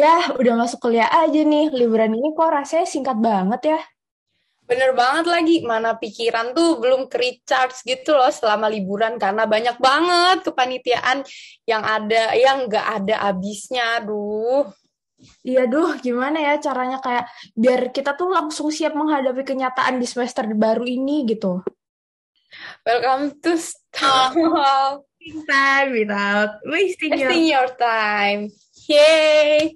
Ya, udah masuk kuliah aja nih. Liburan ini kok rasanya singkat banget ya. Bener banget lagi, mana pikiran tuh belum ke-recharge gitu loh selama liburan karena banyak banget kepanitiaan yang ada, yang nggak ada habisnya, aduh. Iya, duh, gimana ya caranya kayak biar kita tuh langsung siap menghadapi kenyataan di semester baru ini gitu. Welcome to Stop Time without wasting, Wasting your time. Yay!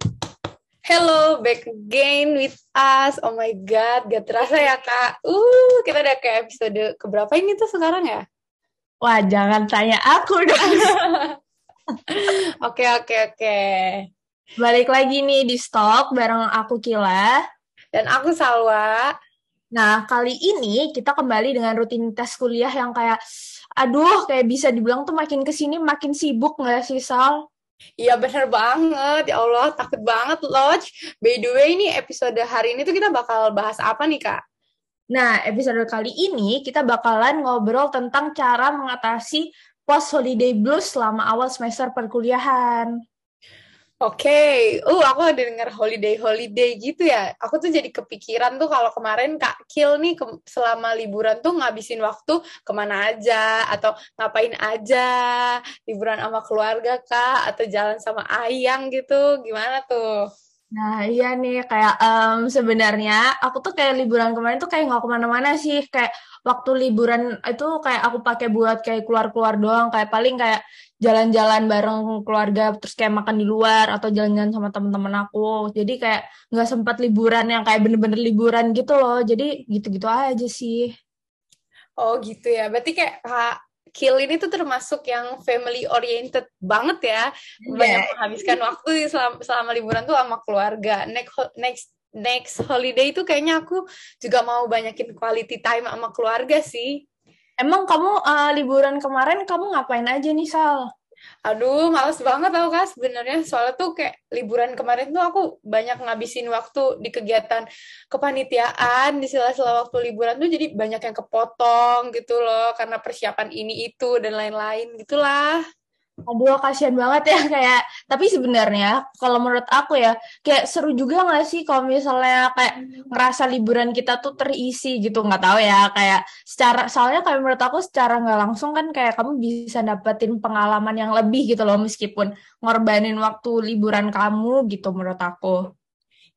Hello, back again with us. Oh my God, gak terasa ya kak. Uh, kita udah ke episode keberapa ini tuh sekarang ya? Wah, jangan tanya aku dong. Oke, oke, oke. Balik lagi nih di stok bareng aku Kila. Dan aku Salwa. Nah, kali ini kita kembali dengan rutinitas kuliah yang kayak, aduh, kayak bisa dibilang tuh makin ke sini makin sibuk nggak sih, Sal? Iya bener banget, ya Allah takut banget loh. By the way ini episode hari ini tuh kita bakal bahas apa nih kak? Nah episode kali ini kita bakalan ngobrol tentang cara mengatasi post holiday blues selama awal semester perkuliahan. Oke, okay. uh aku ada denger holiday holiday gitu ya. Aku tuh jadi kepikiran tuh kalau kemarin Kak Kil nih ke, selama liburan tuh ngabisin waktu ke mana aja atau ngapain aja liburan sama keluarga Kak atau jalan sama ayang gitu. Gimana tuh? Nah iya nih kayak um, sebenarnya aku tuh kayak liburan kemarin tuh kayak nggak ke mana-mana sih kayak waktu liburan itu kayak aku pakai buat kayak keluar-keluar doang kayak paling kayak jalan-jalan bareng keluarga terus kayak makan di luar atau jalan-jalan sama teman-teman aku. Jadi kayak nggak sempat liburan yang kayak bener-bener liburan gitu loh. Jadi gitu-gitu aja sih. Oh gitu ya. Berarti kayak Kak Kill ini tuh termasuk yang family oriented banget ya. Yeah. banyak menghabiskan waktu selama, selama liburan tuh sama keluarga. Next next next holiday itu kayaknya aku juga mau banyakin quality time sama keluarga sih Emang kamu uh, liburan kemarin kamu ngapain aja nih Sal? Aduh, males banget tau kak sebenarnya soalnya tuh kayak liburan kemarin tuh aku banyak ngabisin waktu di kegiatan kepanitiaan di sela-sela waktu liburan tuh jadi banyak yang kepotong gitu loh karena persiapan ini itu dan lain-lain gitulah. Aduh, kasihan banget ya kayak. Tapi sebenarnya kalau menurut aku ya, kayak seru juga nggak sih kalau misalnya kayak ngerasa liburan kita tuh terisi gitu, nggak tahu ya. Kayak secara, soalnya kayak menurut aku secara nggak langsung kan kayak kamu bisa dapetin pengalaman yang lebih gitu loh, meskipun ngorbanin waktu liburan kamu gitu menurut aku.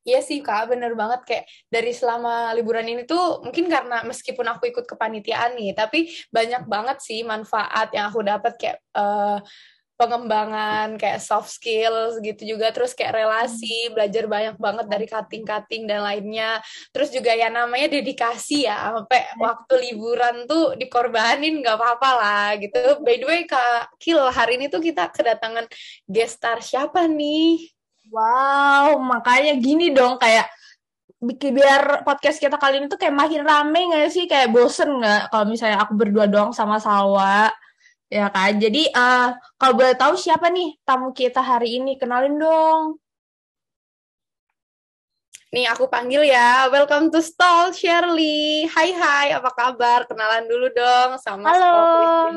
Iya sih kak, bener banget. Kayak dari selama liburan ini tuh mungkin karena meskipun aku ikut kepanitiaan nih, tapi banyak banget sih manfaat yang aku dapat kayak uh, pengembangan kayak soft skills gitu juga, terus kayak relasi, belajar banyak banget dari cutting-cutting dan lainnya, terus juga ya namanya dedikasi ya, sampai waktu liburan tuh dikorbanin nggak apa-apa lah gitu. By the way kak Kil, hari ini tuh kita kedatangan guest star siapa nih? Wow, makanya gini dong kayak biar podcast kita kali ini tuh kayak makin rame gak sih? Kayak bosen gak kalau misalnya aku berdua doang sama Salwa? Ya kan? Jadi uh, kalau boleh tahu siapa nih tamu kita hari ini? Kenalin dong. Nih aku panggil ya. Welcome to Stall Shirley. Hai hai, apa kabar? Kenalan dulu dong sama Halo.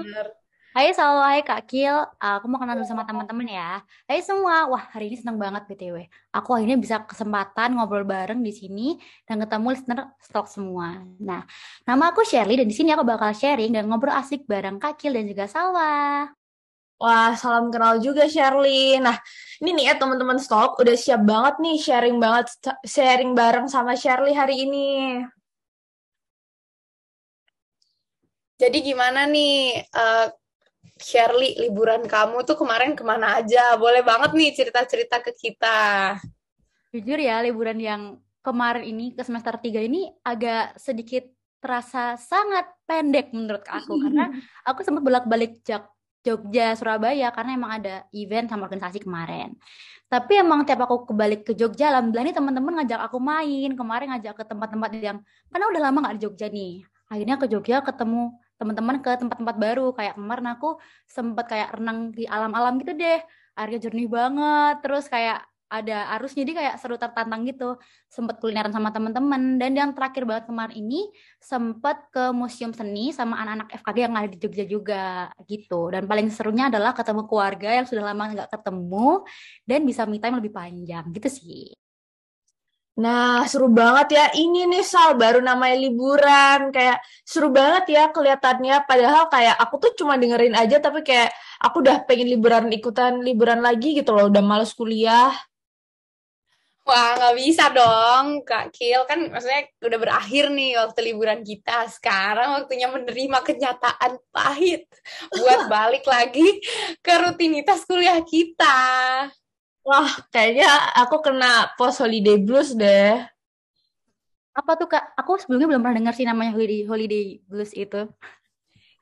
Stall Hai Salwa, hai Kak Kil, aku mau kenal dulu sama teman-teman ya. Hai semua, wah hari ini seneng banget BTW. Aku akhirnya bisa kesempatan ngobrol bareng di sini dan ketemu listener stok semua. Nah, nama aku Shirley dan di sini aku bakal sharing dan ngobrol asik bareng Kak Kil dan juga Salwa. Wah, salam kenal juga Shirley. Nah, ini nih ya teman-teman stok udah siap banget nih sharing banget sharing bareng sama Shirley hari ini. Jadi gimana nih uh, Shirley, liburan kamu tuh kemarin ke mana aja? Boleh banget nih cerita-cerita ke kita. Jujur ya, liburan yang kemarin ini ke semester 3 ini agak sedikit terasa sangat pendek menurut aku karena aku sempat bolak-balik Jogja, Surabaya karena emang ada event sama organisasi kemarin. Tapi emang tiap aku kebalik ke Jogja, alhamdulillah nih teman-teman ngajak aku main. Kemarin ngajak ke tempat-tempat yang karena udah lama nggak di Jogja nih. Akhirnya ke Jogja ketemu teman-teman ke tempat-tempat baru. Kayak kemarin aku sempet kayak renang di alam-alam gitu deh. Airnya jernih banget terus kayak ada arus jadi kayak seru tertantang gitu. Sempet kulineran sama teman-teman. Dan yang terakhir banget kemarin ini sempet ke museum seni sama anak-anak FKG yang ada di Jogja juga gitu. Dan paling serunya adalah ketemu keluarga yang sudah lama nggak ketemu dan bisa me time lebih panjang gitu sih Nah, seru banget ya. Ini nih Sal, baru namanya liburan. Kayak seru banget ya kelihatannya. Padahal kayak aku tuh cuma dengerin aja, tapi kayak aku udah pengen liburan ikutan liburan lagi gitu loh. Udah males kuliah. Wah, nggak bisa dong, Kak Kil. Kan maksudnya udah berakhir nih waktu liburan kita. Sekarang waktunya menerima kenyataan pahit buat balik lagi ke rutinitas kuliah kita. Wah, kayaknya aku kena post holiday blues deh. Apa tuh, Kak? Aku sebelumnya belum pernah dengar sih namanya holiday, holiday blues itu.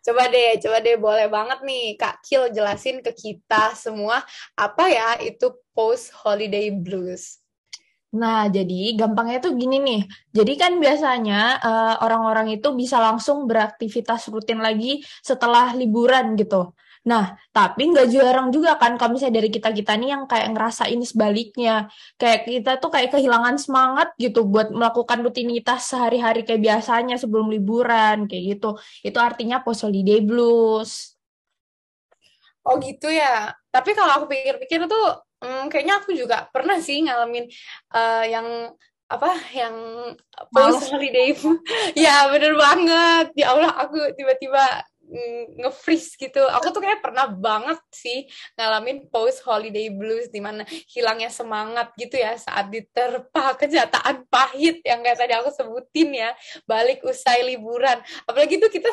Coba deh, coba deh boleh banget nih Kak Kil jelasin ke kita semua apa ya itu post holiday blues. Nah, jadi gampangnya tuh gini nih. Jadi kan biasanya uh, orang-orang itu bisa langsung beraktivitas rutin lagi setelah liburan gitu. Nah, tapi nggak jarang juga kan kalau misalnya dari kita-kita nih yang kayak ngerasain sebaliknya. Kayak kita tuh kayak kehilangan semangat gitu buat melakukan rutinitas sehari-hari kayak biasanya sebelum liburan, kayak gitu. Itu artinya post holiday blues. Oh gitu ya. Tapi kalau aku pikir-pikir tuh Hmm, kayaknya aku juga pernah sih ngalamin uh, yang apa yang post holiday ya bener banget ya Allah aku tiba-tiba nge-freeze gitu. Aku tuh kayak pernah banget sih ngalamin post holiday blues di mana hilangnya semangat gitu ya saat diterpa kenyataan pahit yang kayak tadi aku sebutin ya, balik usai liburan. Apalagi tuh kita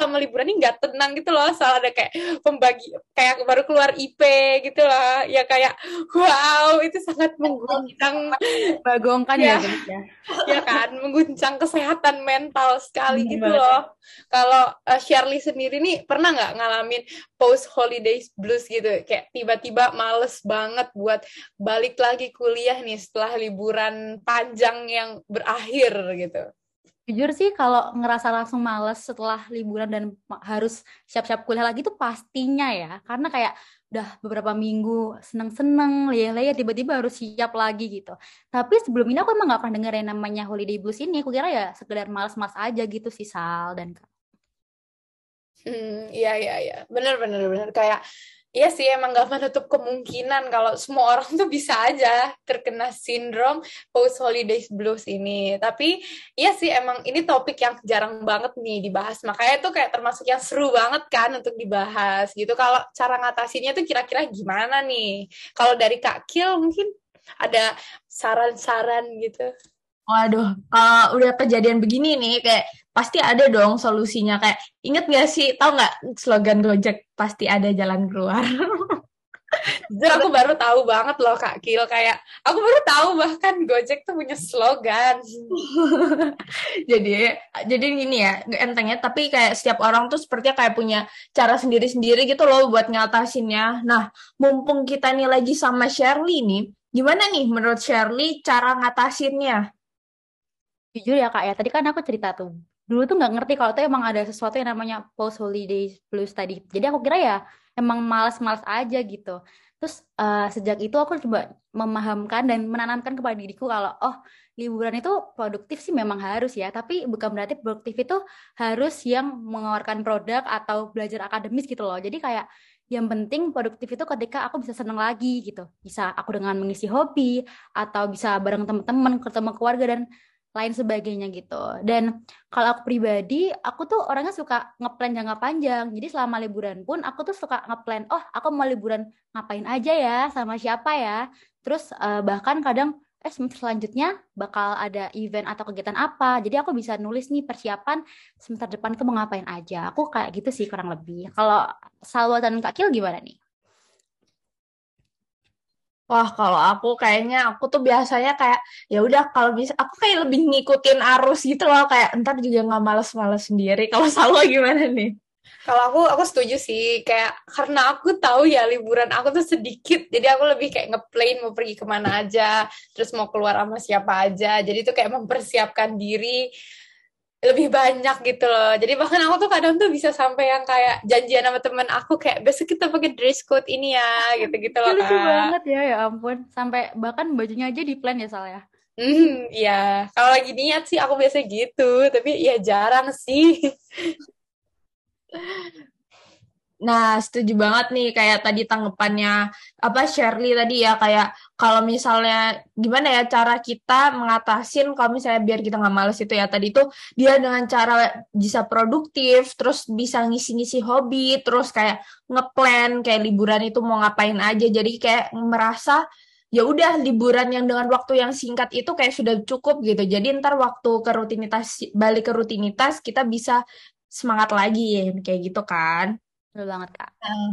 sama liburan ini nggak tenang gitu loh. Soal ada kayak pembagi kayak baru keluar IP gitu lah ya kayak wow itu sangat mengguncang. Bagongkan ya, ya. Ya. Ya kan mengguncang kesehatan mental sekali gitu loh. kalau uh, Shirley sendiri nih pernah nggak ngalamin post holidays blues gitu? Kayak tiba-tiba males banget buat balik lagi kuliah nih setelah liburan panjang yang berakhir gitu Jujur sih kalau ngerasa langsung males setelah liburan dan harus siap-siap kuliah lagi tuh pastinya ya. Karena kayak udah beberapa minggu seneng-seneng, leyeh-leyeh, tiba-tiba harus siap lagi gitu. Tapi sebelum ini aku emang gak pernah denger yang namanya holiday blues ini. Aku kira ya sekedar males-males aja gitu sih Sal dan Hmm, iya iya iya. Bener bener bener kayak Iya sih, emang gak menutup kemungkinan kalau semua orang tuh bisa aja terkena sindrom post holidays blues ini. Tapi iya sih, emang ini topik yang jarang banget nih dibahas. Makanya tuh kayak termasuk yang seru banget kan untuk dibahas gitu. Kalau cara ngatasinnya tuh kira-kira gimana nih? Kalau dari Kak Kil mungkin ada saran-saran gitu. Waduh, kalau udah kejadian begini nih, kayak pasti ada dong solusinya. Kayak inget gak sih, tau nggak slogan Gojek pasti ada jalan keluar. Jujur aku baru tahu banget loh Kak Kil kayak aku baru tahu bahkan Gojek tuh punya slogan. jadi jadi gini ya entengnya tapi kayak setiap orang tuh sepertinya kayak punya cara sendiri-sendiri gitu loh buat ngatasinnya. Nah, mumpung kita nih lagi sama Shirley nih, gimana nih menurut Shirley cara ngatasinnya? Jujur ya kak ya, tadi kan aku cerita tuh. Dulu tuh nggak ngerti kalau tuh emang ada sesuatu yang namanya post holiday blues tadi. Jadi aku kira ya emang males-males aja gitu. Terus uh, sejak itu aku coba memahamkan dan menanamkan kepada diriku kalau oh liburan itu produktif sih memang harus ya, tapi bukan berarti produktif itu harus yang mengeluarkan produk atau belajar akademis gitu loh. Jadi kayak yang penting produktif itu ketika aku bisa seneng lagi gitu. Bisa aku dengan mengisi hobi atau bisa bareng teman-teman, ketemu keluarga dan lain sebagainya gitu. Dan kalau aku pribadi, aku tuh orangnya suka ngeplan jangka panjang. Jadi selama liburan pun aku tuh suka ngeplan, oh aku mau liburan ngapain aja ya, sama siapa ya. Terus uh, bahkan kadang eh semester selanjutnya bakal ada event atau kegiatan apa. Jadi aku bisa nulis nih persiapan semester depan itu mau ngapain aja. Aku kayak gitu sih kurang lebih. Kalau Salwa dan gimana nih? Wah, kalau aku kayaknya aku tuh biasanya kayak ya udah kalau bisa aku kayak lebih ngikutin arus gitu loh kayak entar juga nggak males-males sendiri. Kalau selalu gimana nih? Kalau aku aku setuju sih kayak karena aku tahu ya liburan aku tuh sedikit jadi aku lebih kayak ngeplain mau pergi ke mana aja terus mau keluar sama siapa aja jadi tuh kayak mempersiapkan diri lebih banyak gitu loh. Jadi bahkan aku tuh kadang tuh bisa sampai yang kayak janjian sama temen aku kayak besok kita pakai dress code ini ya gitu-gitu loh. Lucu banget ya ya ampun. Sampai bahkan bajunya aja di plan ya Sal ya. Hmm, ya. Kalau lagi niat sih aku biasa gitu, tapi ya jarang sih. Nah, setuju banget nih kayak tadi tanggapannya apa Shirley tadi ya kayak kalau misalnya gimana ya cara kita mengatasin kalau misalnya biar kita nggak males itu ya. Tadi itu dia dengan cara bisa produktif terus bisa ngisi-ngisi hobi terus kayak ngeplan kayak liburan itu mau ngapain aja. Jadi kayak merasa ya udah liburan yang dengan waktu yang singkat itu kayak sudah cukup gitu. Jadi ntar waktu ke rutinitas balik ke rutinitas kita bisa semangat lagi kayak gitu kan Betul banget, Kak. Uh,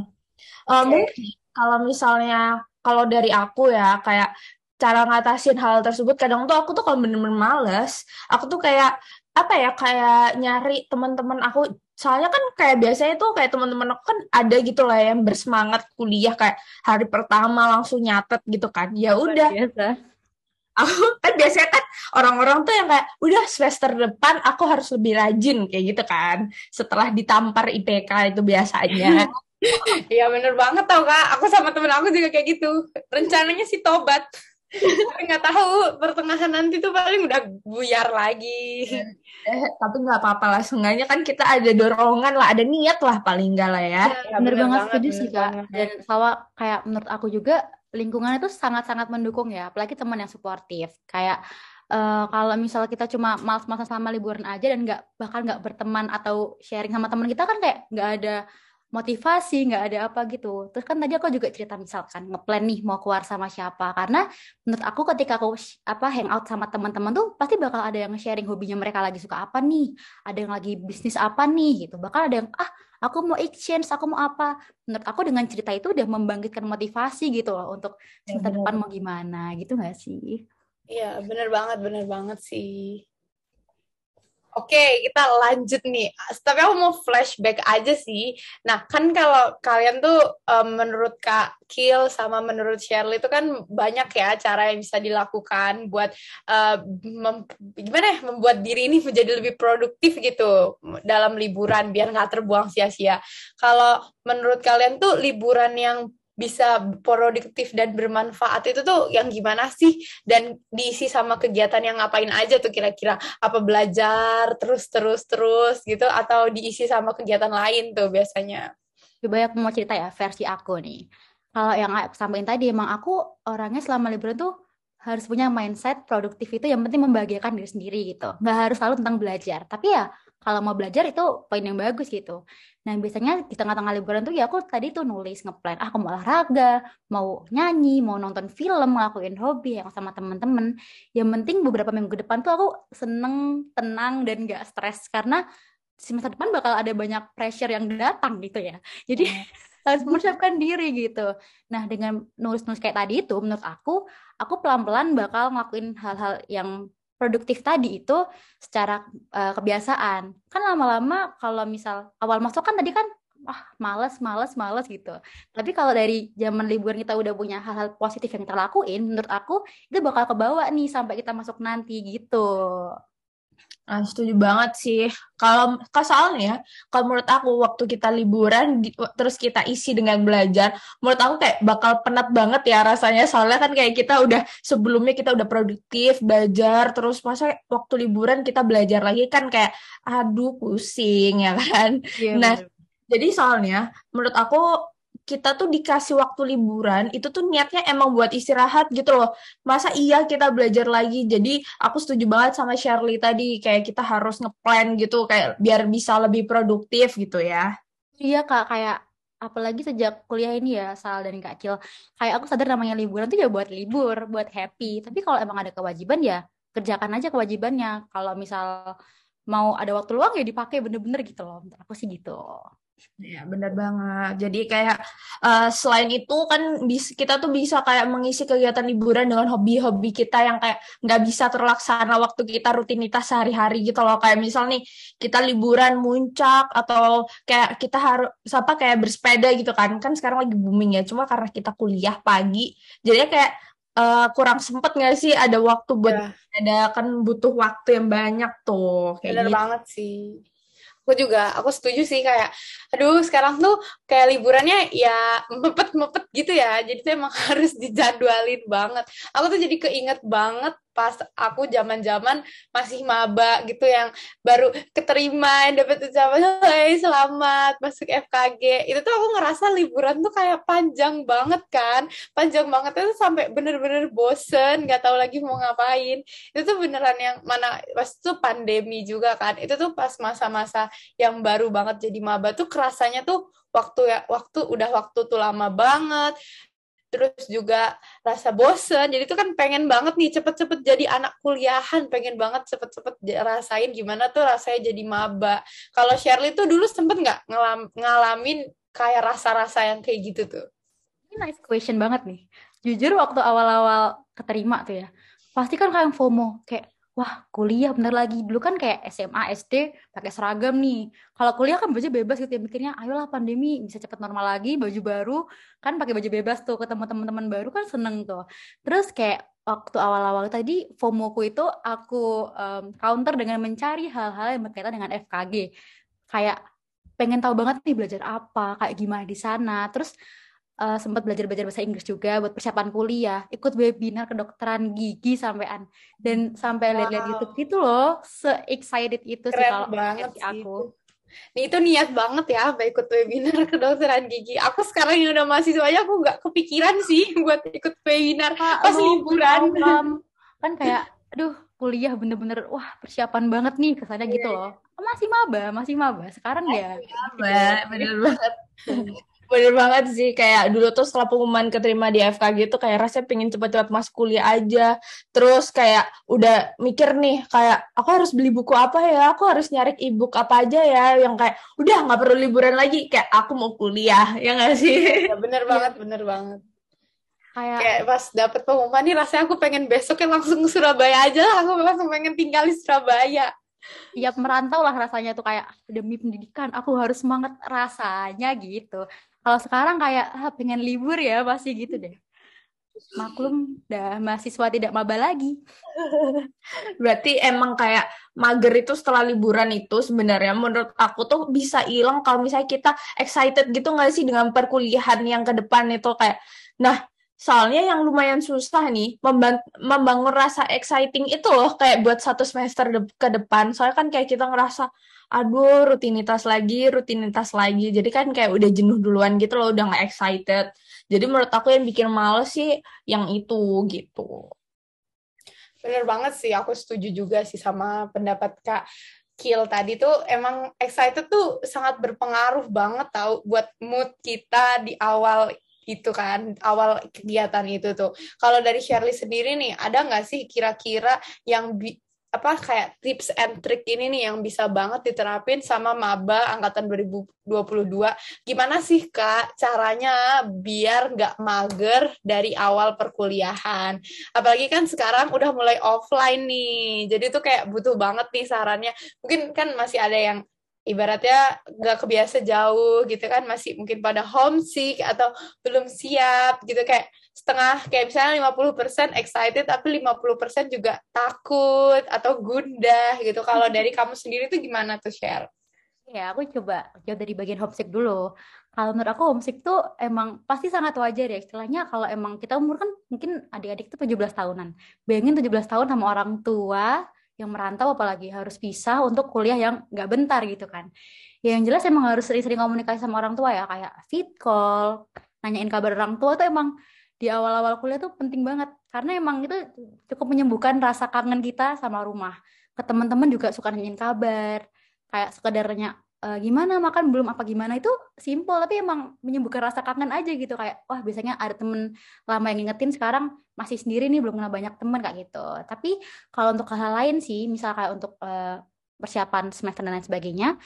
okay. Mungkin kalau misalnya, kalau dari aku ya, kayak cara ngatasin hal tersebut, kadang tuh aku tuh kalau bener-bener males, aku tuh kayak, apa ya, kayak nyari teman-teman aku, soalnya kan kayak biasanya tuh kayak teman-teman aku kan ada gitu lah yang bersemangat kuliah kayak hari pertama langsung nyatet gitu kan. Ya udah. Aku kan biasanya kan orang-orang tuh yang kayak udah semester depan aku harus lebih rajin kayak gitu kan. Setelah ditampar IPK itu biasanya. Iya bener banget tau kak. Aku sama temen aku juga kayak gitu. Rencananya sih tobat. Tapi nggak tahu pertengahan nanti tuh paling udah buyar lagi. Eh, tapi nggak apa-apa lah. Seenggaknya kan kita ada dorongan lah ada niat lah paling enggak lah ya, ya bener, bener banget setuju sih kak. dan sama kayak menurut aku juga lingkungan itu sangat-sangat mendukung ya, apalagi teman yang suportif. Kayak uh, kalau misalnya kita cuma malas-malasan sama liburan aja dan nggak bahkan nggak berteman atau sharing sama teman kita kan kayak nggak ada motivasi nggak ada apa gitu. Terus kan tadi aku juga cerita misalkan ngeplan nih mau keluar sama siapa. Karena menurut aku ketika aku apa hangout sama teman-teman tuh pasti bakal ada yang sharing hobinya mereka lagi suka apa nih ada yang lagi bisnis apa nih gitu. Bakal ada yang ah aku mau exchange aku mau apa? Menurut aku dengan cerita itu udah membangkitkan motivasi gitu loh untuk cerita depan mau gimana gitu gak sih? Iya bener banget bener banget sih Oke, kita lanjut nih. Tapi aku mau flashback aja sih. Nah, kan kalau kalian tuh um, menurut Kak Kill sama menurut Shirley itu kan banyak ya cara yang bisa dilakukan buat uh, gimana ya membuat diri ini menjadi lebih produktif gitu dalam liburan biar nggak terbuang sia-sia. Kalau menurut kalian tuh liburan yang bisa produktif dan bermanfaat. Itu tuh yang gimana sih? Dan diisi sama kegiatan yang ngapain aja tuh kira-kira? Apa belajar terus terus terus gitu? Atau diisi sama kegiatan lain tuh biasanya? Coba aku mau cerita ya versi aku nih. Kalau yang aku sampaikan tadi emang aku orangnya selama liburan tuh harus punya mindset produktif itu yang penting membahagiakan diri sendiri gitu. Nggak harus selalu tentang belajar. Tapi ya kalau mau belajar itu poin yang bagus gitu. Nah biasanya di tengah-tengah liburan tuh ya aku tadi tuh nulis ngeplan, ah aku mau olahraga, mau nyanyi, mau nonton film, ngelakuin hobi yang sama temen-temen. Yang penting beberapa minggu ke depan tuh aku seneng, tenang dan gak stres karena semester depan bakal ada banyak pressure yang datang gitu ya. Jadi harus mempersiapkan diri gitu. Nah dengan nulis-nulis kayak tadi itu menurut aku, aku pelan-pelan bakal ngelakuin hal-hal yang produktif tadi itu secara uh, kebiasaan. Kan lama-lama kalau misal awal masuk kan tadi kan ah males males males gitu. Tapi kalau dari zaman liburan kita udah punya hal-hal positif yang kita lakuin, menurut aku itu bakal kebawa nih sampai kita masuk nanti gitu. Nah, setuju banget sih. Kalau soalnya, kalau menurut aku waktu kita liburan terus kita isi dengan belajar, menurut aku kayak bakal penat banget ya rasanya. Soalnya kan kayak kita udah sebelumnya kita udah produktif belajar, terus masa waktu liburan kita belajar lagi kan kayak aduh pusing ya kan. Yeah, nah, jadi soalnya menurut aku kita tuh dikasih waktu liburan itu tuh niatnya emang buat istirahat gitu loh. Masa iya kita belajar lagi? Jadi aku setuju banget sama Shirley tadi kayak kita harus ngeplan gitu kayak biar bisa lebih produktif gitu ya. Iya kak kayak apalagi sejak kuliah ini ya Sal dan Kak Cil kayak aku sadar namanya liburan tuh ya buat libur buat happy. Tapi kalau emang ada kewajiban ya kerjakan aja kewajibannya. Kalau misal mau ada waktu luang ya dipakai bener-bener gitu loh aku sih gitu Ya, benar banget. Jadi kayak uh, selain itu kan bis, kita tuh bisa kayak mengisi kegiatan liburan dengan hobi-hobi kita yang kayak nggak bisa terlaksana waktu kita rutinitas sehari-hari gitu loh. Kayak misal nih kita liburan muncak atau kayak kita harus apa kayak bersepeda gitu kan. Kan sekarang lagi booming ya. Cuma karena kita kuliah pagi, jadi kayak uh, kurang sempet nggak sih ada waktu buat Ya, ada kan butuh waktu yang banyak tuh kayak bener gitu. banget sih. Aku juga, aku setuju sih kayak, aduh sekarang tuh kayak liburannya ya mepet-mepet gitu ya. Jadi tuh emang harus dijadwalin banget. Aku tuh jadi keinget banget pas aku zaman-zaman masih maba gitu yang baru keterima dapat ucapan hai selamat masuk FKG itu tuh aku ngerasa liburan tuh kayak panjang banget kan. Panjang banget itu sampai bener-bener bosen nggak tahu lagi mau ngapain. Itu tuh beneran yang mana pas itu pandemi juga kan. Itu tuh pas masa-masa yang baru banget jadi maba tuh kerasanya tuh waktu ya waktu udah waktu tuh lama banget terus juga rasa bosen. Jadi tuh kan pengen banget nih cepet-cepet jadi anak kuliahan. Pengen banget cepet-cepet rasain gimana tuh rasanya jadi maba. Kalau Shirley tuh dulu sempet nggak ngalamin kayak rasa-rasa yang kayak gitu tuh? Ini nice question banget nih. Jujur waktu awal-awal keterima tuh ya, pasti kan kayak FOMO, kayak wah kuliah bener lagi. Dulu kan kayak SMA, SD pakai seragam nih. Kalau kuliah kan baju bebas gitu ya, mikirnya ayolah pandemi bisa cepet normal lagi, baju baru kan pakai baju bebas tuh ketemu teman-teman baru kan seneng tuh. Terus kayak waktu awal-awal tadi FOMO-ku itu aku em, counter dengan mencari hal-hal yang berkaitan dengan FKG. Kayak pengen tahu banget nih belajar apa, kayak gimana di sana. Terus eh, sempat belajar-belajar bahasa Inggris juga buat persiapan kuliah, ikut webinar kedokteran gigi sampean dan sampai lihat-lihat wow YouTube gitu loh, se-excited itu sih kalau keren banget sih aku. itu Nih itu niat banget ya apa ikut webinar kedokteran gigi. Aku sekarang yang udah mahasiswa aja aku nggak kepikiran sih buat ikut webinar Kak, pas liburan. kan kayak aduh kuliah bener-bener wah persiapan banget nih kesannya gitu loh. Masih maba, masih maba. Sekarang ya Mbak, bener banget. Bener banget sih, kayak dulu tuh setelah pengumuman keterima di FKG tuh kayak rasanya pengen cepet-cepet masuk kuliah aja. Terus kayak udah mikir nih, kayak aku harus beli buku apa ya, aku harus nyari e-book apa aja ya, yang kayak udah nggak perlu liburan lagi, kayak aku mau kuliah, ya nggak sih? Ya, bener banget, bener banget. kayak Kayak pas dapet pengumuman nih rasanya aku pengen besoknya langsung ke Surabaya aja lah. Aku langsung pengen tinggal di Surabaya. tiap merantau lah rasanya tuh kayak demi pendidikan aku harus semangat rasanya gitu. Kalau sekarang kayak ah, pengen libur ya masih gitu deh. Maklum, dah mahasiswa tidak maba lagi. Berarti emang kayak mager itu setelah liburan itu sebenarnya menurut aku tuh bisa hilang kalau misalnya kita excited gitu nggak sih dengan perkuliahan yang ke depan itu kayak nah soalnya yang lumayan susah nih memban- membangun rasa exciting itu loh kayak buat satu semester de- ke depan soalnya kan kayak kita ngerasa aduh rutinitas lagi rutinitas lagi. Jadi kan kayak udah jenuh duluan gitu loh udah nggak excited. Jadi menurut aku yang bikin males sih yang itu gitu. Bener banget sih, aku setuju juga sih sama pendapat Kak Kill tadi tuh. Emang excited tuh sangat berpengaruh banget tau buat mood kita di awal itu kan, awal kegiatan itu tuh. Kalau dari Shirley sendiri nih, ada nggak sih kira-kira yang bi- apa kayak tips and trick ini nih yang bisa banget diterapin sama maba angkatan 2022 gimana sih kak caranya biar nggak mager dari awal perkuliahan? Apalagi kan sekarang udah mulai offline nih jadi tuh kayak butuh banget nih sarannya. Mungkin kan masih ada yang ibaratnya nggak kebiasa jauh gitu kan masih mungkin pada homesick atau belum siap gitu kayak setengah kayak misalnya 50% excited tapi 50% juga takut atau gundah gitu kalau dari kamu sendiri tuh gimana tuh share Ya, aku coba jawab dari bagian homesick dulu. Kalau menurut aku homesick tuh emang pasti sangat wajar ya. Istilahnya kalau emang kita umur kan mungkin adik-adik tuh 17 tahunan. Bayangin 17 tahun sama orang tua yang merantau apalagi harus pisah untuk kuliah yang nggak bentar gitu kan. Ya, yang jelas emang harus sering-sering komunikasi sama orang tua ya. Kayak fit call, nanyain kabar orang tua tuh emang di awal-awal kuliah tuh penting banget. Karena emang itu cukup menyembuhkan rasa kangen kita sama rumah. Ke teman-teman juga suka nanyain kabar. Kayak sekedarnya "Eh, gimana? Makan belum? Apa gimana? Itu simple tapi emang menyembuhkan rasa kangen aja gitu. Kayak wah biasanya ada temen lama yang ngingetin sekarang masih sendiri nih belum kenal banyak temen kayak gitu. Tapi kalau untuk hal lain sih misal kayak untuk eh, persiapan semester dan lain sebagainya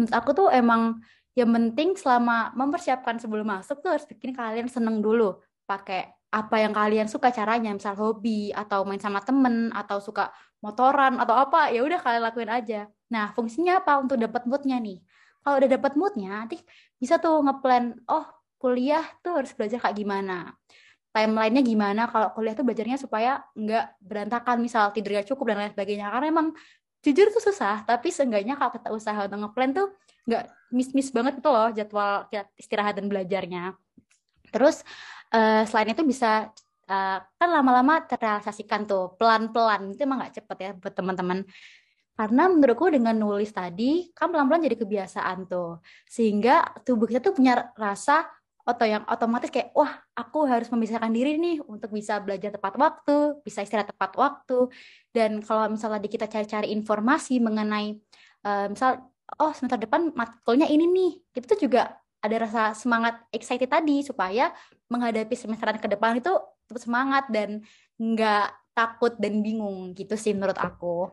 menurut aku tuh emang yang penting selama mempersiapkan sebelum masuk tuh harus bikin kalian seneng dulu pakai apa yang kalian suka caranya misal hobi atau main sama temen atau suka motoran atau apa ya udah kalian lakuin aja Nah, fungsinya apa untuk dapat moodnya nih? Kalau udah dapat moodnya, nanti bisa tuh ngeplan, oh kuliah tuh harus belajar kayak gimana. timelinenya gimana kalau kuliah tuh belajarnya supaya nggak berantakan misal tidurnya cukup dan lain sebagainya karena emang jujur tuh susah tapi seenggaknya kalau kita usaha untuk ngeplan tuh nggak miss-miss banget itu loh jadwal istirahat dan belajarnya terus uh, selain itu bisa uh, kan lama-lama terrealisasikan tuh pelan-pelan. Itu emang nggak cepet ya buat teman-teman. Karena menurutku dengan nulis tadi kan pelan-pelan jadi kebiasaan tuh. Sehingga tubuh kita tuh punya rasa atau yang otomatis kayak wah aku harus memisahkan diri nih untuk bisa belajar tepat waktu bisa istirahat tepat waktu. Dan kalau misalnya di kita cari-cari informasi mengenai uh, misal oh semester depan matkulnya ini nih. Itu tuh juga ada rasa semangat excited tadi supaya menghadapi semesteran ke depan itu tetap semangat dan nggak takut dan bingung gitu sih menurut aku.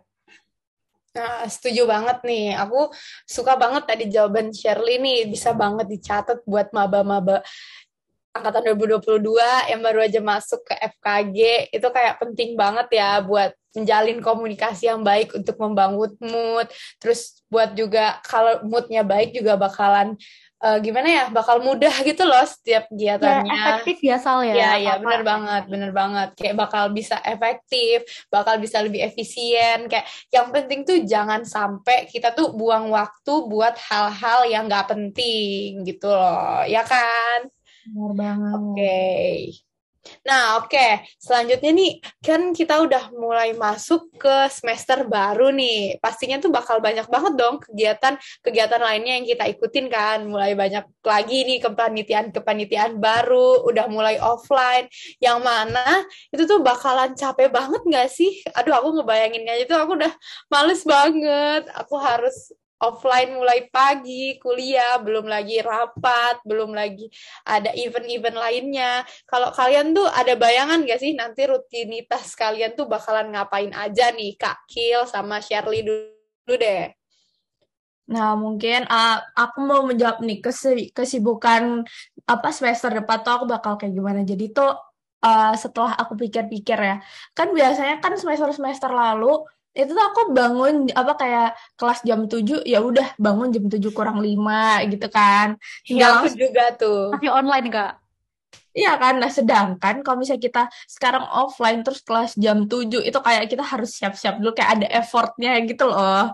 Nah, setuju banget nih. Aku suka banget tadi jawaban Shirley nih. Bisa banget dicatat buat maba-maba angkatan 2022 yang baru aja masuk ke FKG. Itu kayak penting banget ya buat menjalin komunikasi yang baik untuk membangun mood. Terus buat juga kalau moodnya baik juga bakalan uh, gimana ya bakal mudah gitu loh setiap kegiatannya. Ya, efektif ya Sal ya. Iya iya bener banget bener banget kayak bakal bisa efektif, bakal bisa lebih efisien kayak yang penting tuh jangan sampai kita tuh buang waktu buat hal-hal yang nggak penting gitu loh ya kan. Bener banget. Oke. Okay. Nah, oke. Okay. Selanjutnya nih, kan kita udah mulai masuk ke semester baru nih. Pastinya tuh bakal banyak banget dong kegiatan-kegiatan lainnya yang kita ikutin kan. Mulai banyak lagi nih kepanitiaan-kepanitiaan baru, udah mulai offline. Yang mana itu tuh bakalan capek banget gak sih? Aduh, aku ngebayanginnya itu aku udah males banget. Aku harus offline mulai pagi, kuliah, belum lagi rapat, belum lagi ada event-event lainnya. Kalau kalian tuh ada bayangan gak sih nanti rutinitas kalian tuh bakalan ngapain aja nih, Kak Kil sama Shirley dulu deh. Nah, mungkin uh, aku mau menjawab nih kesibukan apa semester depan tuh aku bakal kayak gimana. Jadi tuh uh, setelah aku pikir-pikir ya, kan biasanya kan semester-semester lalu itu tuh aku bangun apa kayak kelas jam 7 ya udah bangun jam 7 kurang 5 gitu kan. Tinggal ya, langsung juga tuh. Tapi online Kak. Iya kan, nah sedangkan kalau misalnya kita sekarang offline terus kelas jam 7 itu kayak kita harus siap-siap dulu kayak ada effortnya gitu loh.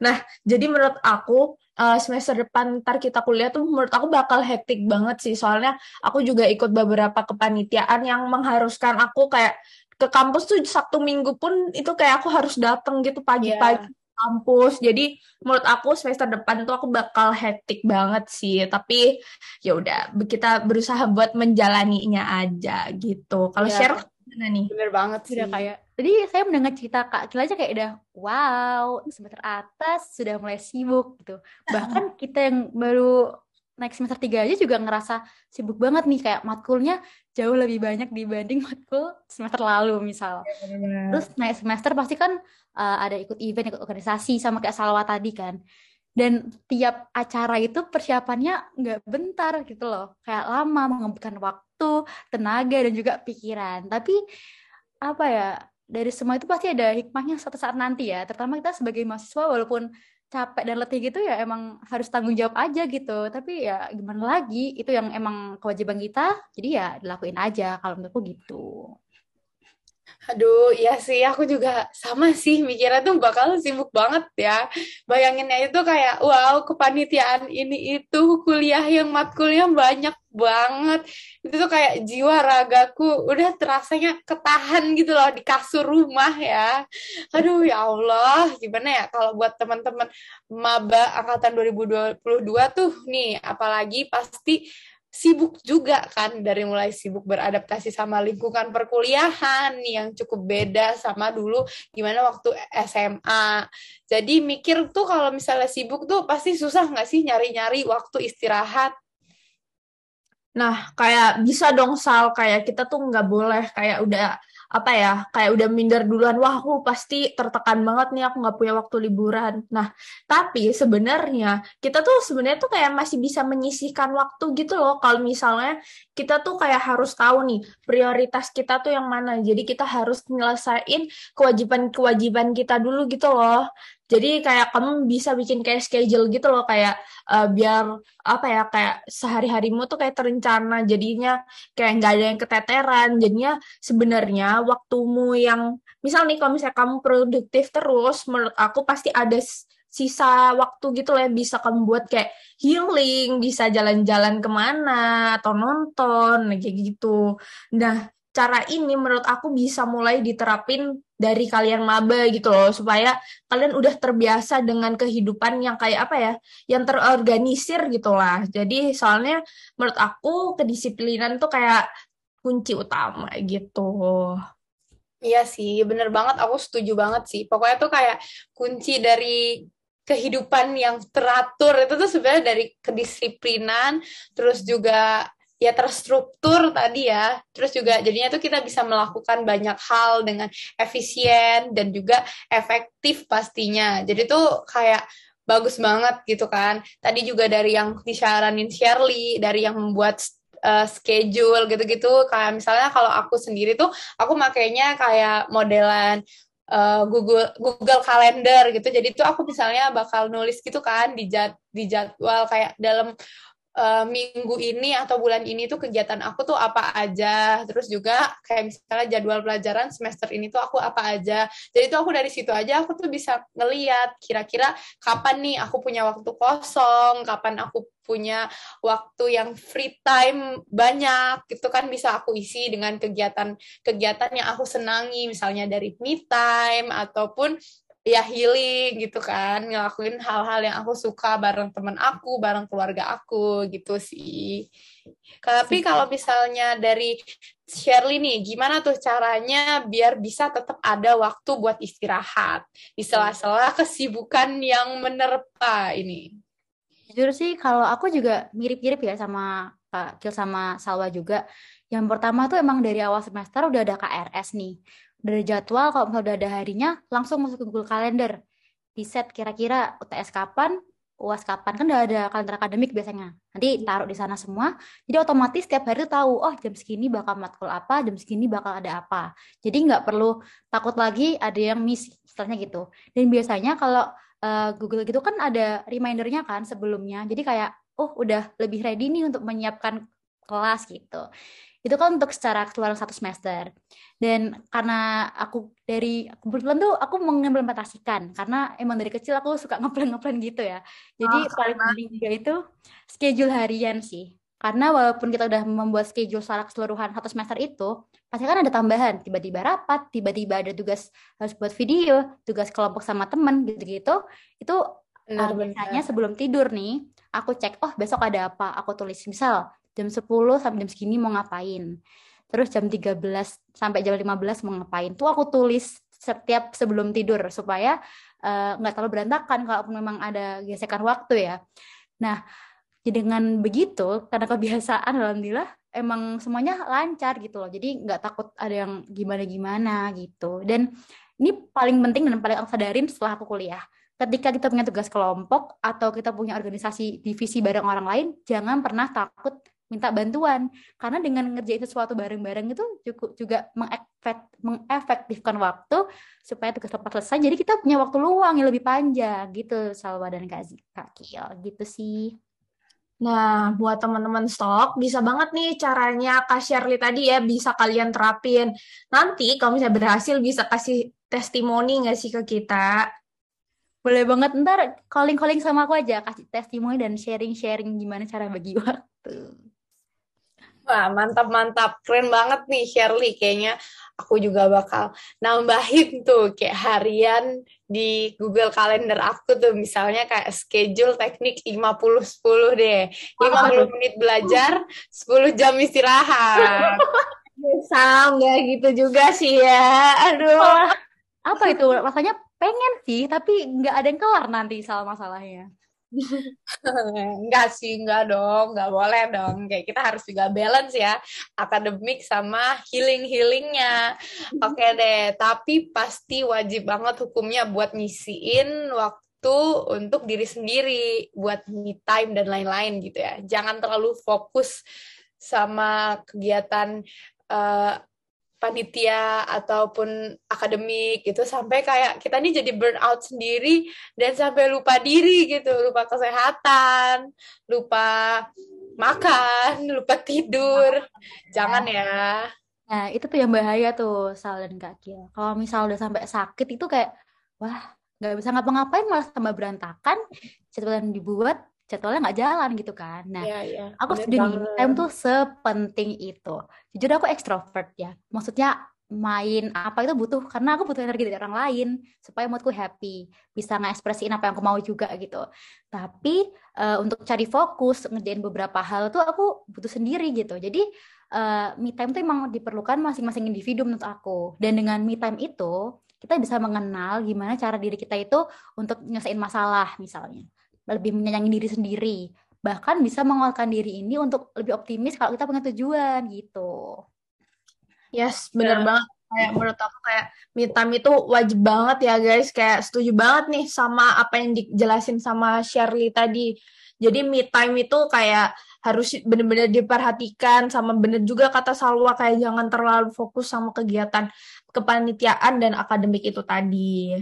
Nah, jadi menurut aku uh, semester depan ntar kita kuliah tuh menurut aku bakal hektik banget sih soalnya aku juga ikut beberapa kepanitiaan yang mengharuskan aku kayak ke kampus tuh Sabtu Minggu pun itu kayak aku harus datang gitu pagi-pagi yeah. kampus. Jadi menurut aku semester depan tuh aku bakal hektik banget sih. Tapi ya udah kita berusaha buat menjalaninya aja gitu. Kalau yeah. share gimana nih? Bener banget sih. Udah kayak Tadi saya mendengar cerita Kak Kila aja kayak udah wow, semester atas sudah mulai sibuk gitu. Bahkan kita yang baru naik semester 3 aja juga ngerasa sibuk banget nih kayak matkulnya jauh lebih banyak dibanding matkul semester lalu misal. Ya, Terus naik semester pasti kan uh, ada ikut event, ikut organisasi sama kayak Salwa tadi kan. Dan tiap acara itu persiapannya nggak bentar gitu loh. Kayak lama mengembangkan waktu, tenaga dan juga pikiran. Tapi apa ya dari semua itu pasti ada hikmahnya suatu saat nanti ya. Terutama kita sebagai mahasiswa walaupun capek dan letih gitu ya emang harus tanggung jawab aja gitu. Tapi ya gimana lagi? Itu yang emang kewajiban kita jadi ya dilakuin aja kalau menurutku gitu Aduh, iya sih, aku juga sama sih mikirnya tuh bakal sibuk banget ya. Bayanginnya itu kayak, wow, kepanitiaan ini itu kuliah yang matkulnya banyak banget. Itu tuh kayak jiwa ragaku udah terasanya ketahan gitu loh di kasur rumah ya. Aduh, ya Allah, gimana ya kalau buat teman-teman maba angkatan 2022 tuh nih, apalagi pasti sibuk juga kan dari mulai sibuk beradaptasi sama lingkungan perkuliahan yang cukup beda sama dulu gimana waktu SMA. Jadi mikir tuh kalau misalnya sibuk tuh pasti susah nggak sih nyari-nyari waktu istirahat? Nah, kayak bisa dong Sal, kayak kita tuh nggak boleh kayak udah apa ya kayak udah minder duluan wah aku pasti tertekan banget nih aku nggak punya waktu liburan. Nah tapi sebenarnya kita tuh sebenarnya tuh kayak masih bisa menyisihkan waktu gitu loh. Kalau misalnya kita tuh kayak harus tahu nih prioritas kita tuh yang mana. Jadi kita harus nyelesain kewajiban-kewajiban kita dulu gitu loh Jadi kayak kamu bisa bikin kayak schedule gitu loh kayak uh, biar apa ya kayak sehari-harimu tuh kayak terencana jadinya kayak nggak ada yang keteteran. Jadinya sebenarnya waktumu yang misal nih kalau misalnya kamu produktif terus menurut aku pasti ada sisa waktu gitu loh yang bisa kamu buat kayak healing, bisa jalan-jalan ke mana atau nonton kayak gitu. Nah, cara ini menurut aku bisa mulai diterapin dari kalian maba gitu loh supaya kalian udah terbiasa dengan kehidupan yang kayak apa ya yang terorganisir gitulah jadi soalnya menurut aku kedisiplinan tuh kayak kunci utama gitu Iya sih, bener banget. Aku setuju banget sih. Pokoknya tuh kayak kunci dari kehidupan yang teratur itu tuh sebenarnya dari kedisiplinan, terus juga ya terstruktur tadi ya. Terus juga jadinya tuh kita bisa melakukan banyak hal dengan efisien dan juga efektif pastinya. Jadi tuh kayak bagus banget gitu kan. Tadi juga dari yang disaranin Shirley, dari yang membuat uh, schedule gitu-gitu. Kayak misalnya kalau aku sendiri tuh aku makainya kayak modelan uh, Google Google Calendar gitu. Jadi tuh aku misalnya bakal nulis gitu kan di jad, di jadwal kayak dalam uh, minggu ini atau bulan ini tuh kegiatan aku tuh apa aja. Terus juga kayak misalnya jadwal pelajaran semester ini tuh aku apa aja. Jadi tuh aku dari situ aja aku tuh bisa ngeliat kira-kira kapan nih aku punya waktu kosong kapan aku punya waktu yang free time banyak itu kan bisa aku isi dengan kegiatan-kegiatan yang aku senangi. Misalnya dari me time ataupun ya healing gitu kan ngelakuin hal-hal yang aku suka bareng temen aku bareng keluarga aku gitu sih. Tapi kalau misalnya dari Shirley nih gimana tuh caranya biar bisa tetap ada waktu buat istirahat di sela-sela kesibukan yang menerpa ini? Jujur sih kalau aku juga mirip-mirip ya sama Kak Kil sama Salwa juga. Yang pertama tuh emang dari awal semester udah ada KRS nih dari jadwal kalau misalnya udah ada harinya langsung masuk ke Google Calendar. Di set kira-kira UTS kapan UAS kapan. Kan udah ada kalender akademik biasanya. Nanti taruh di sana semua. Jadi otomatis setiap hari tahu oh jam segini bakal matkul apa jam segini bakal ada apa. Jadi nggak perlu takut lagi ada yang miss istilahnya gitu. Dan biasanya kalau uh, Google gitu kan ada remindernya kan sebelumnya. Jadi kayak oh udah lebih ready nih untuk menyiapkan kelas gitu. Itu kan untuk secara keseluruhan satu semester. Dan karena aku dari kebetulan tuh aku mengimplementasikan. Karena emang dari kecil aku suka ngeplan ngeplan gitu ya. Jadi oh, paling penting juga itu schedule harian sih. Karena walaupun kita udah membuat schedule secara keseluruhan satu semester itu pasti kan ada tambahan. Tiba-tiba rapat tiba-tiba ada tugas harus buat video tugas kelompok sama temen gitu-gitu. Itu benar, uh, biasanya sebelum tidur nih aku cek oh besok ada apa? Aku tulis misal jam 10 sampai jam segini mau ngapain? Terus jam 13 sampai jam 15 mau ngapain? Tuh aku tulis setiap sebelum tidur supaya eh, nggak uh, terlalu berantakan kalau memang ada gesekan waktu ya. Nah dengan begitu karena kebiasaan alhamdulillah emang semuanya lancar gitu loh. Jadi nggak takut ada yang gimana gimana gitu. Dan ini paling penting dan paling aku sadarin setelah aku kuliah. Ketika kita punya tugas kelompok atau kita punya organisasi divisi bareng orang lain jangan pernah takut minta bantuan karena dengan ngerjain sesuatu bareng-bareng itu cukup juga mengefektifkan waktu supaya tugas tepat selesai jadi kita punya waktu luang yang lebih panjang gitu Salwa dan Kak, Kak gitu sih Nah, buat teman-teman stok, bisa banget nih caranya Kak Shirley tadi ya, bisa kalian terapin. Nanti kalau misalnya berhasil, bisa kasih testimoni nggak sih ke kita? Boleh banget, ntar calling-calling sama aku aja, kasih testimoni dan sharing-sharing gimana cara bagi waktu. Wah, mantap-mantap. Keren banget nih Shirley. Kayaknya aku juga bakal nambahin tuh kayak harian di Google Calendar aku tuh. Misalnya kayak schedule teknik 50-10 deh. 50 menit belajar, 10 jam istirahat. Sam, nggak gitu juga sih ya. Aduh. Apa itu? Rasanya pengen sih, tapi nggak ada yang kelar nanti salah masalahnya. enggak sih, enggak dong, enggak boleh dong. Kayak kita harus juga balance ya, akademik sama healing-healingnya. Oke deh, tapi pasti wajib banget hukumnya buat ngisiin waktu untuk diri sendiri, buat me time dan lain-lain gitu ya. Jangan terlalu fokus sama kegiatan uh, panitia ataupun akademik gitu sampai kayak kita nih jadi burnout sendiri dan sampai lupa diri gitu lupa kesehatan lupa makan lupa tidur. Jangan ya. Nah, itu tuh yang bahaya tuh, Sal dan Kak Kiel. Kalau misal udah sampai sakit itu kayak, wah, nggak bisa ngapa-ngapain malah tambah berantakan, yang dibuat, jadwalnya nggak jalan gitu kan. Nah, ya, ya. aku nih, time tuh sepenting itu. Jujur aku ekstrovert ya. Maksudnya main apa itu butuh karena aku butuh energi dari orang lain supaya moodku happy bisa ngekspresiin apa yang aku mau juga gitu tapi uh, untuk cari fokus ngerjain beberapa hal tuh aku butuh sendiri gitu jadi uh, me time tuh emang diperlukan masing-masing individu menurut aku dan dengan me time itu kita bisa mengenal gimana cara diri kita itu untuk nyelesain masalah misalnya lebih menyayangi diri sendiri bahkan bisa menguatkan diri ini untuk lebih optimis kalau kita punya tujuan gitu Yes, bener yeah. banget. Kayak menurut aku kayak me time itu wajib banget ya guys. Kayak setuju banget nih sama apa yang dijelasin sama Shirley tadi. Jadi me time itu kayak harus bener-bener diperhatikan sama bener juga kata Salwa kayak jangan terlalu fokus sama kegiatan kepanitiaan dan akademik itu tadi.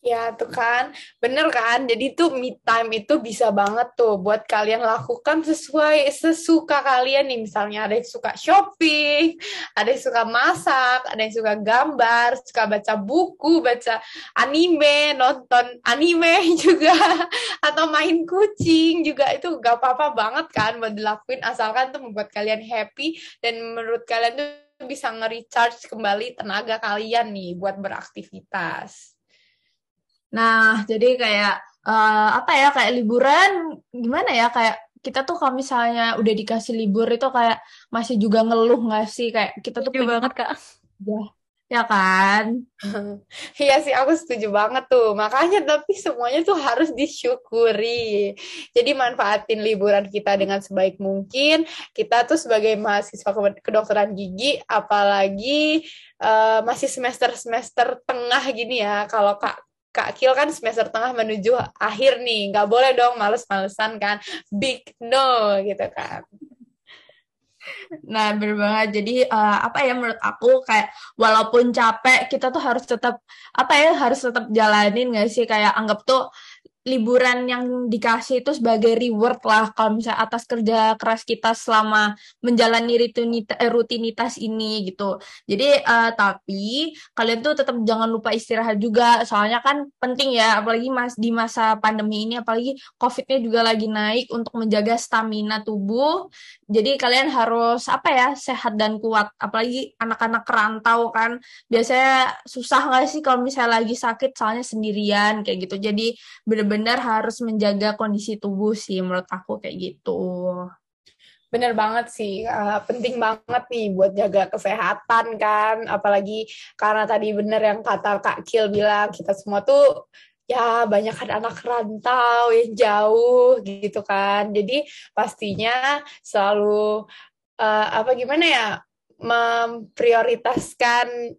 Ya, tuh kan. Bener kan? Jadi tuh me time itu bisa banget tuh buat kalian lakukan sesuai sesuka kalian nih. Misalnya ada yang suka shopping, ada yang suka masak, ada yang suka gambar, suka baca buku, baca anime, nonton anime juga, atau main kucing juga itu gak apa-apa banget kan buat dilakuin asalkan tuh membuat kalian happy dan menurut kalian tuh bisa nge-recharge kembali tenaga kalian nih buat beraktivitas. Nah, jadi kayak uh, apa ya kayak liburan gimana ya kayak kita tuh kalau misalnya udah dikasih libur itu kayak masih juga ngeluh nggak sih? Kayak kita tuh setuju banget kak. Ya ya kan? Iya sih aku setuju banget tuh. Makanya tapi semuanya tuh harus disyukuri. Jadi manfaatin liburan kita dengan sebaik mungkin. Kita tuh sebagai mahasiswa kedokteran gigi apalagi uh, masih semester semester tengah gini ya. Kalau kak Kak Kil kan semester tengah menuju akhir nih, nggak boleh dong males-malesan kan, big no gitu kan. Nah, bener banget. Jadi uh, apa ya menurut aku kayak walaupun capek kita tuh harus tetap apa ya harus tetap jalanin nggak sih kayak anggap tuh liburan yang dikasih itu sebagai reward lah kalau misalnya atas kerja keras kita selama menjalani rutinitas, eh, rutinitas ini gitu. Jadi uh, tapi kalian tuh tetap jangan lupa istirahat juga soalnya kan penting ya apalagi mas di masa pandemi ini apalagi covidnya juga lagi naik untuk menjaga stamina tubuh. Jadi kalian harus apa ya sehat dan kuat apalagi anak-anak kerantau kan biasanya susah nggak sih kalau misalnya lagi sakit soalnya sendirian kayak gitu. Jadi bener benar-benar harus menjaga kondisi tubuh sih menurut aku kayak gitu. Bener banget sih, uh, penting banget nih buat jaga kesehatan kan, apalagi karena tadi bener yang kata Kak Kil bilang, kita semua tuh ya banyak kan anak rantau yang jauh gitu kan, jadi pastinya selalu uh, apa gimana ya memprioritaskan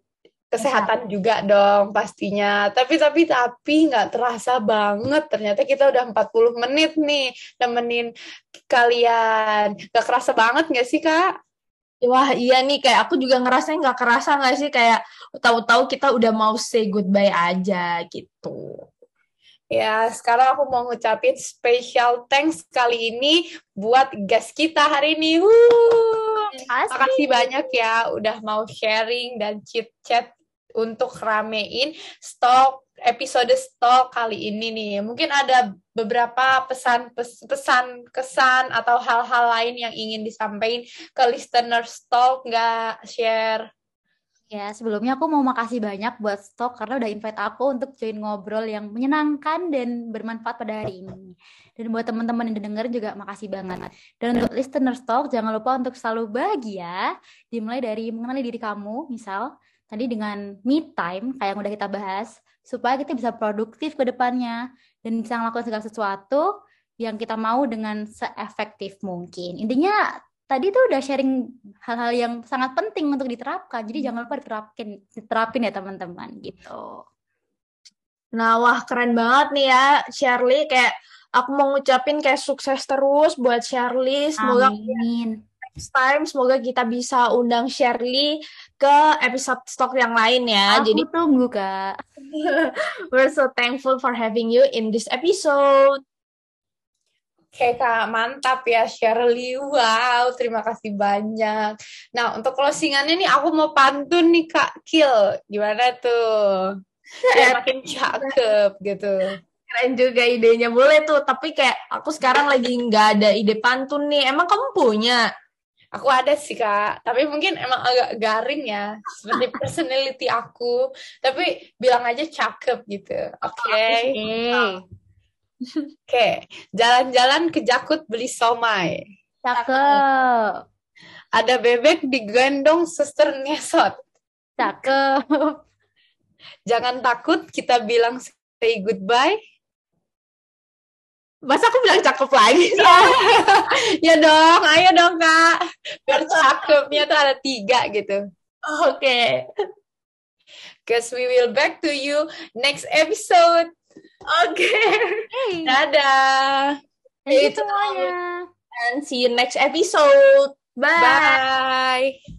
kesehatan juga dong pastinya. Tapi tapi tapi nggak terasa banget ternyata kita udah 40 menit nih nemenin kalian. Gak kerasa banget nggak sih kak? Wah iya nih kayak aku juga ngerasain nggak kerasa nggak sih kayak tahu-tahu kita udah mau say goodbye aja gitu. Ya, sekarang aku mau ngucapin special thanks kali ini buat guest kita hari ini. Wuh, makasih banyak ya udah mau sharing dan chit-chat untuk ramein stok episode stok kali ini nih. Mungkin ada beberapa pesan pesan kesan atau hal-hal lain yang ingin disampaikan ke listener stok nggak share? Ya, sebelumnya aku mau makasih banyak buat Stok karena udah invite aku untuk join ngobrol yang menyenangkan dan bermanfaat pada hari ini. Dan buat teman-teman yang denger juga makasih banget. Dan untuk listener Stok, jangan lupa untuk selalu bahagia, dimulai dari mengenali diri kamu, misal tadi dengan me time kayak yang udah kita bahas supaya kita bisa produktif ke depannya dan bisa melakukan segala sesuatu yang kita mau dengan seefektif mungkin. Intinya tadi tuh udah sharing hal-hal yang sangat penting untuk diterapkan. Jadi jangan lupa diterapin diterapin ya teman-teman gitu. Nah, wah keren banget nih ya Shirley kayak aku mau ngucapin kayak sukses terus buat Shirley. Semoga Amin next time semoga kita bisa undang Shirley ke episode stock yang lain ya. Aku Jadi tunggu kak. we're so thankful for having you in this episode. Oke kak, mantap ya Shirley. Wow, terima kasih banyak. Nah, untuk closingannya nih aku mau pantun nih kak Kill. Gimana tuh? Biar makin cakep gitu. Keren juga idenya boleh tuh, tapi kayak aku sekarang lagi nggak ada ide pantun nih. Emang kamu punya? Aku ada sih kak, tapi mungkin emang agak garing ya, seperti personality aku. Tapi bilang aja cakep gitu. Oke. Oke. Oke, jalan-jalan ke Jakut beli somai. Cakep. Ada bebek digendong suster ngesot. Cakep. Jangan takut, kita bilang say goodbye. Masa aku bilang cakep lagi sih? ya dong, ayo dong kak. Biar cakepnya tuh ada tiga gitu. Oke. Cause we will back to you next episode. Oke. Hey, Dadah. you Itu semuanya. And see you next episode. Bye. Bye.